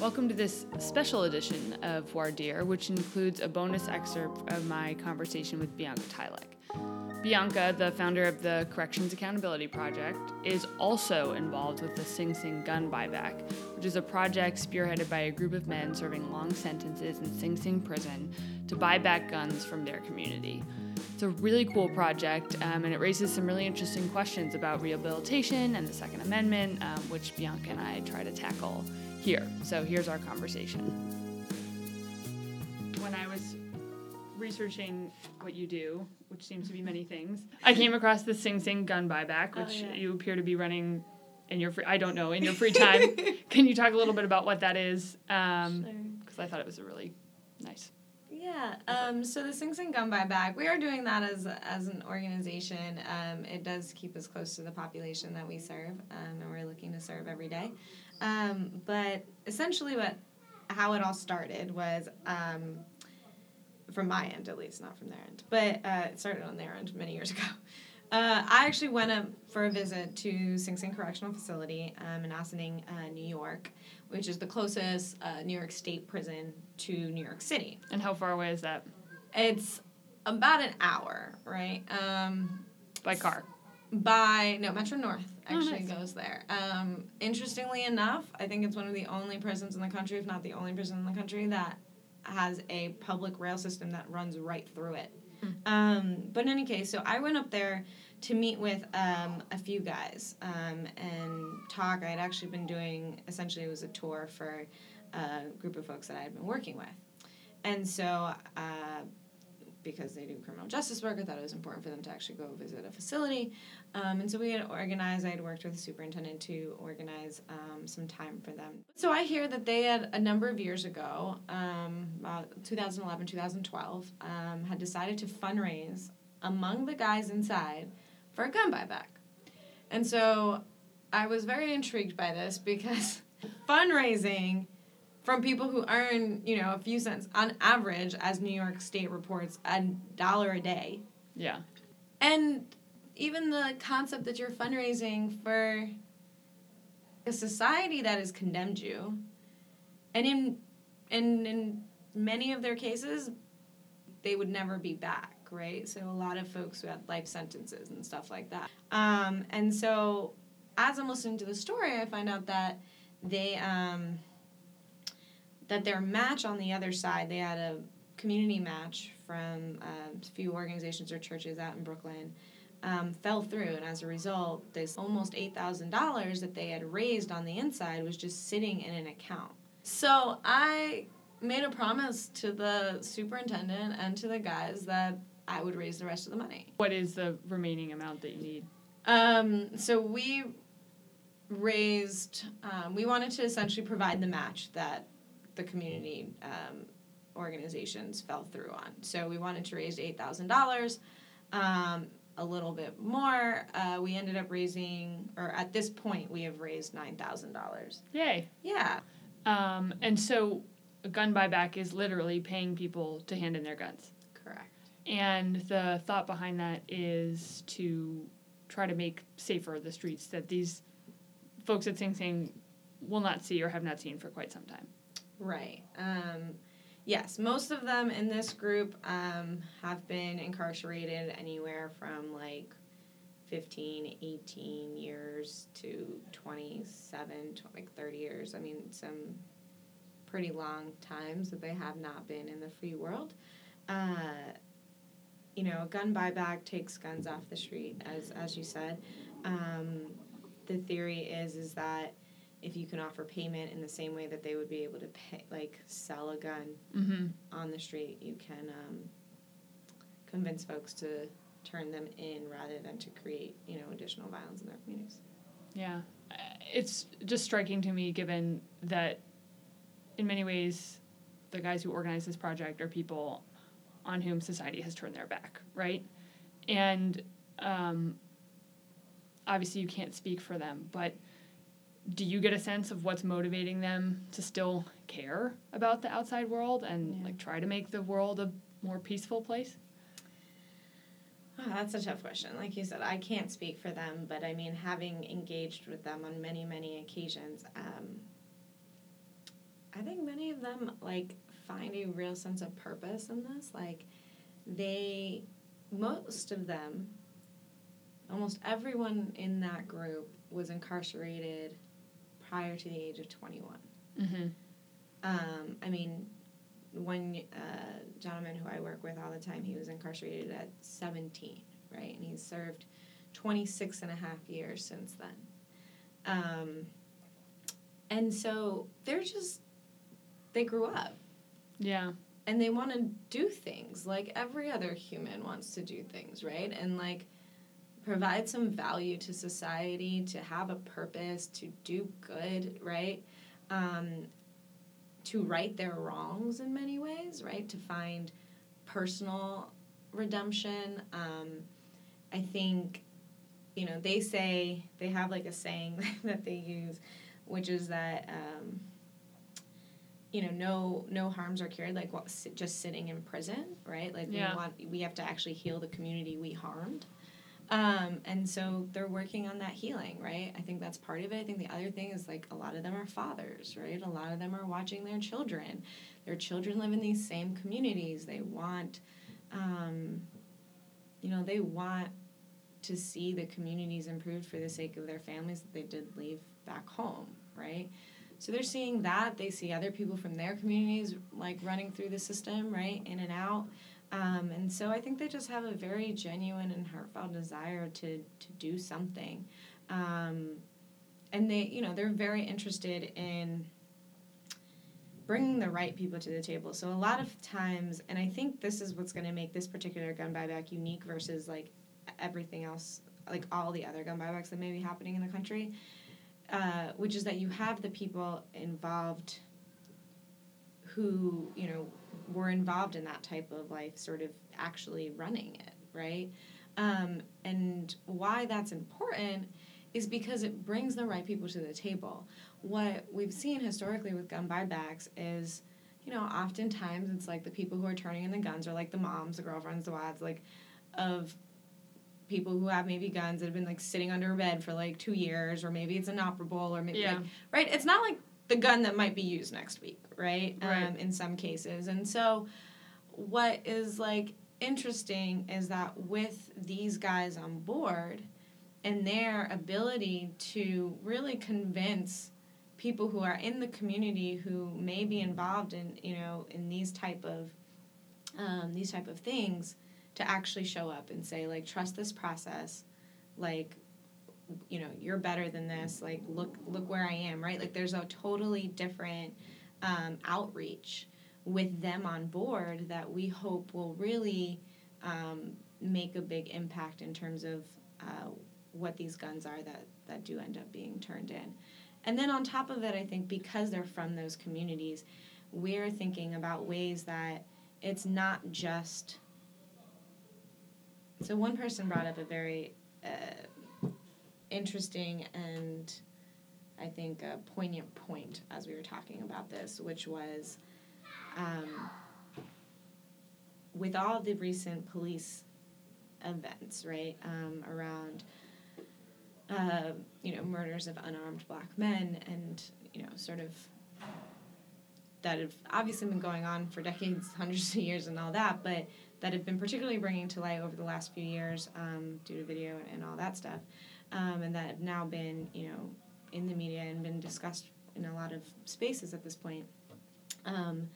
Welcome to this special edition of Voir Dire, which includes a bonus excerpt of my conversation with Bianca Tylek. Bianca, the founder of the Corrections Accountability Project, is also involved with the Sing Sing gun buyback, which is a project spearheaded by a group of men serving long sentences in Sing Sing prison to buy back guns from their community. It's a really cool project, um, and it raises some really interesting questions about rehabilitation and the Second Amendment, um, which Bianca and I try to tackle here. So here's our conversation. When I was researching what you do, which seems to be many things, I came across the Sing Sing gun buyback, Oh, which yeah. you appear to be running in your free, I don't know, in your free time. Can you talk a little bit about what that is? Um, Sure. Because I thought it was a really nice. Yeah. Um, so the Sing Sing Gun Buyback, we are doing that as as an organization. Um, it does keep us close to the population that we serve, um, and we're looking to serve every day. Um, but essentially, what how it all started was. Um, from my end, at least, not from their end, but uh, it started on their end many years ago. Uh, I actually went up for a visit to Sing Sing Correctional Facility um, in Ossining, uh, New York, which is the closest uh, New York State prison to New York City. And how far away is that It's about an hour, right? Um, by car? by no Metro North Oh, actually nice. goes there. Um, interestingly enough, I think it's one of the only prisons in the country, if not the only prison in the country, that has a public rail system that runs right through it. Hmm. Um, but in any case, so I went up there to meet with um, a few guys um, and talk. I had actually been doing essentially it was a tour for a group of folks that I had been working with, and so. Uh, because they do criminal justice work, I thought it was important for them to actually go visit a facility. Um, and so we had organized, I had worked with the superintendent to organize um, some time for them. So I hear that they had a number of years ago, um, about 2011, 2012, um, had decided to fundraise among the guys inside for a gun buyback. And so I was very intrigued by this because fundraising from people who earn, you know, a few cents on average, as New York State reports, a dollar a day. Yeah. And even the concept that you're fundraising for a society that has condemned you, and in in in many of their cases, they would never be back, right? So a lot of folks who had life sentences and stuff like that. Um, and so, as I'm listening to the story, I find out that they um, that their match on the other side, they had a community match from um, a few organizations or churches out in Brooklyn, um, fell through, and as a result, this almost eight thousand dollars that they had raised on the inside was just sitting in an account. So I made a promise to the superintendent and to the guys that I would raise the rest of the money. What is the remaining amount that you need? Um, so we raised, um, we wanted to essentially provide the match that the community um, organizations fell through on. So we wanted to raise $8,000, um, a little bit more. Uh, we ended up raising, or at this point, we have raised $9,000. Yay. Yeah. Um, and so a gun buyback is literally paying people to hand in their guns. Correct. And the thought behind that is to try to make safer the streets that these folks at Sing Sing will not see or have not seen for quite some time. Right. Um, yes, most of them in this group um, have been incarcerated anywhere from like 15, 18 years to 27, tw- like 30 years. I mean, some pretty long times that they have not been in the free world. Uh, you know, gun buyback takes guns off the street, as as you said. Um, the theory is is that if you can offer payment in the same way that they would be able to pay, like sell a gun Mm-hmm. on the street, you can um, convince folks to turn them in rather than to create, you know, additional violence in their communities. Yeah. Uh, It's just striking to me given that in many ways the guys who organize this project are people on whom society has turned their back, right? And um, obviously you can't speak for them, but do you get a sense of what's motivating them to still care about the outside world and Yeah. like try to make the world a more peaceful place? Oh, that's a tough question. Like you said, I can't speak for them, but I mean, having engaged with them on many, many occasions, um, I think many of them like find a real sense of purpose in this. Like they most of them almost everyone in that group was incarcerated prior to the age of 21. Mm-hmm. Um, I mean, one uh, gentleman who I work with all the time, he was incarcerated at 17, right? And he's served 26 and a half years since then. Um, and so they're just, they grew up Yeah. and they want to do things like every other human wants to do things, right? And like provide some value to society, to have a purpose, to do good, right? Um, to right their wrongs in many ways, right? To find personal redemption. Um, I think, you know, they say, they have like a saying that they use, which is that, um, you know, no no harms are cured, like what, just sitting in prison, right? Like Yeah. we want, we have to actually heal the community we harmed. Um, and so they're working on that healing, right? I think that's part of it. I think the other thing is like a lot of them are fathers, right? A lot of them are watching their children. Their children live in these same communities. They want, um, you know, they want to see the communities improved for the sake of their families that they did leave back home, right? So they're seeing that. They see other people from their communities like running through the system, right, in and out. Um, and so I think they just have a very genuine and heartfelt desire to to do something, um, and they you know they're very interested in bringing the right people to the table. So a lot of times, and I think this is what's going to make this particular gun buyback unique versus like everything else, like all the other gun buybacks that may be happening in the country, uh, which is that you have the people involved who you know were involved in that type of life sort of actually running it right? Um, and why that's important is because it brings the right people to the table. What we've seen historically with gun buybacks is you know oftentimes it's like the people who are turning in the guns are like the moms the girlfriends the wives like of people who have maybe guns that have been like sitting under a bed for like two years or maybe it's inoperable or maybe Yeah. like right? It's not like the gun that might be used next week right, Right. Um, in some cases. And so what is like interesting is that with these guys on board and their ability to really convince people who are in the community who may be involved in you know in these type of um, these type of things to actually show up and say like trust this process. Like you know you're better than this like look look where i am right like there's a totally different um, outreach with them on board that we hope will really um, make a big impact in terms of uh, what these guns are that, that do end up being turned in. And then on top of it, I think because they're from those communities, we're thinking about ways that it's not just. So, one person brought up a very uh, interesting and I think a poignant point as we were talking about this, which was um, with all the recent police events, right, um, around uh, you know murders of unarmed black men, and you know sort of that have obviously been going on for decades, hundreds of years, and all that, but that have been particularly bringing to light over the last few years um, due to video and, and all that stuff, um, and that have now been you know in the media and been discussed in a lot of spaces at this point. Um,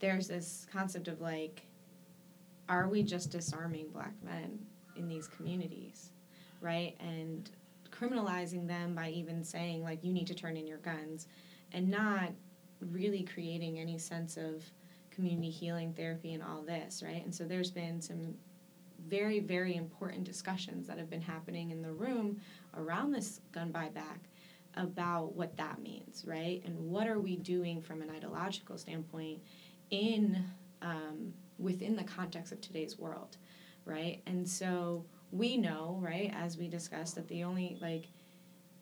there's this concept of like, are we just disarming black men in these communities, right? And criminalizing them by even saying like you need to turn in your guns, and not really creating any sense of community healing therapy and all this, right? And so there's been some very very important discussions that have been happening in the room around this gun buyback about what that means, right? And what are we doing from an ideological standpoint in um, within the context of today's world, right? And so we know, right, as we discussed, that the only like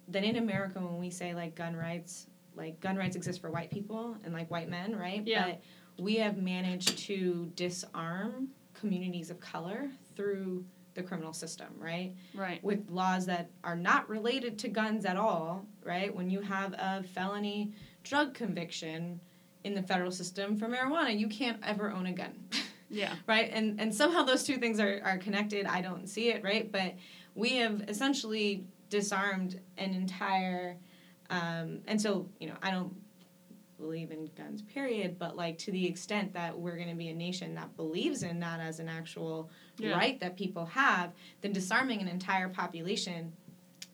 that in America when we say like gun rights, like gun rights exist for white people and like white men, right? Yeah. But we have managed to disarm communities of color through the criminal system, right? Right. with laws that are not related to guns at all, right? When you have a felony drug conviction, in the federal system for marijuana, you can't ever own a gun. Yeah. right? And and somehow those two things are, are connected. I don't see it, right? But we have essentially disarmed an entire um, and so, you know, I don't believe in guns, period, but like to the extent that we're going to be a nation that believes in that as an actual Yeah. right that people have, then disarming an entire population,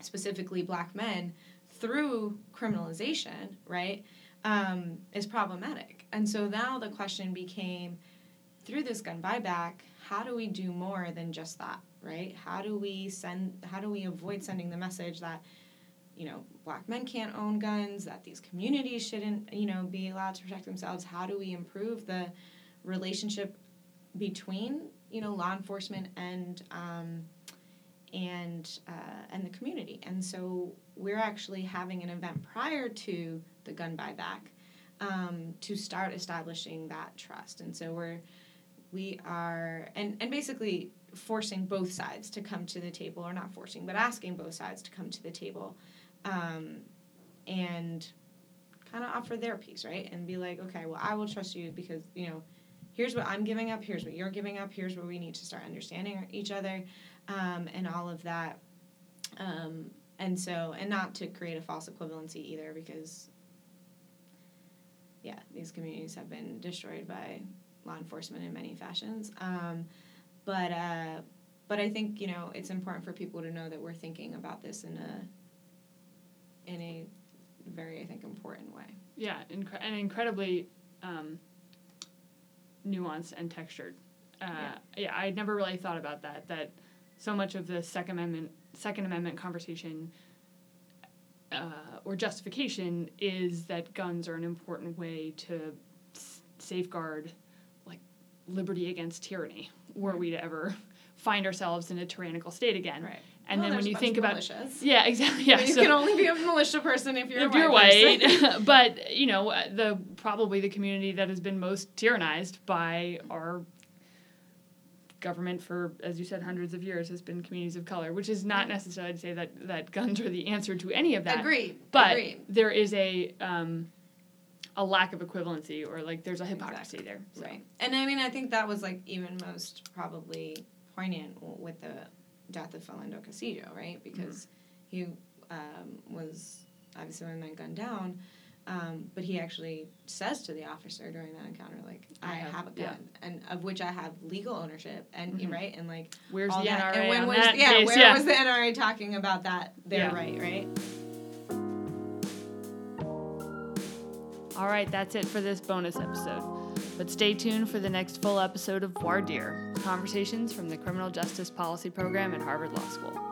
specifically black men, through criminalization, right, um, is problematic. And so now the question became through this gun buyback, how do we do more than just that, right? How do we send, how do we avoid sending the message that, you know, black men can't own guns, that these communities shouldn't, you know, be allowed to protect themselves? How do we improve the relationship between, you know, law enforcement and, um, and uh, and the community. And so we're actually having an event prior to the gun buyback um, to start establishing that trust. And so we're we are and and basically forcing both sides to come to the table, or not forcing, but asking both sides to come to the table, um, and kind of offer their piece, right? And be like, okay, well, I will trust you because you know. Here's what I'm giving up. Here's what you're giving up. Here's where we need to start understanding each other um, and all of that. Um, and so, and not to create a false equivalency either, because, yeah, these communities have been destroyed by law enforcement in many fashions. Um, but, uh, but I think you know it's important for people to know that we're thinking about this in a, in a very I think important way. Yeah, incre- and incredibly um, nuanced and textured. Uh, Yeah. yeah. I never really thought about that. That so much of the Second Amendment Second Amendment conversation uh, or justification is that guns are an important way to s- safeguard like liberty against tyranny. Were we to ever find ourselves in a tyrannical state again, Right. And Well, then when you think about militias. yeah, exactly. Yeah, you so- can only be a militia person if you're if a you're white. but you know uh, the probably the community that has been most tyrannized by our government for, as you said, hundreds of years has been communities of color, which is not necessarily to say that that guns are the answer to any of that. Agreed. But Agreed. there is a um, a lack of equivalency, or like there's a hypocrisy Exactly. there. So. Right. And I mean, I think that was like even most probably poignant with the death of Philando Castile, right? Because he um, was obviously one man gunned down, um, but he actually says to the officer during that encounter, like, I, I have- have, a yeah. gun, and of which I have legal ownership, and Mhm. right, and like Where's the that. NRA and when was that yeah, case? where yeah. was the NRA talking about that? Their Yeah. right, right? All right, that's it for this bonus episode. But stay tuned for the next full episode of Voir Dire Conversations from the Criminal Justice Policy Program at Harvard Law School.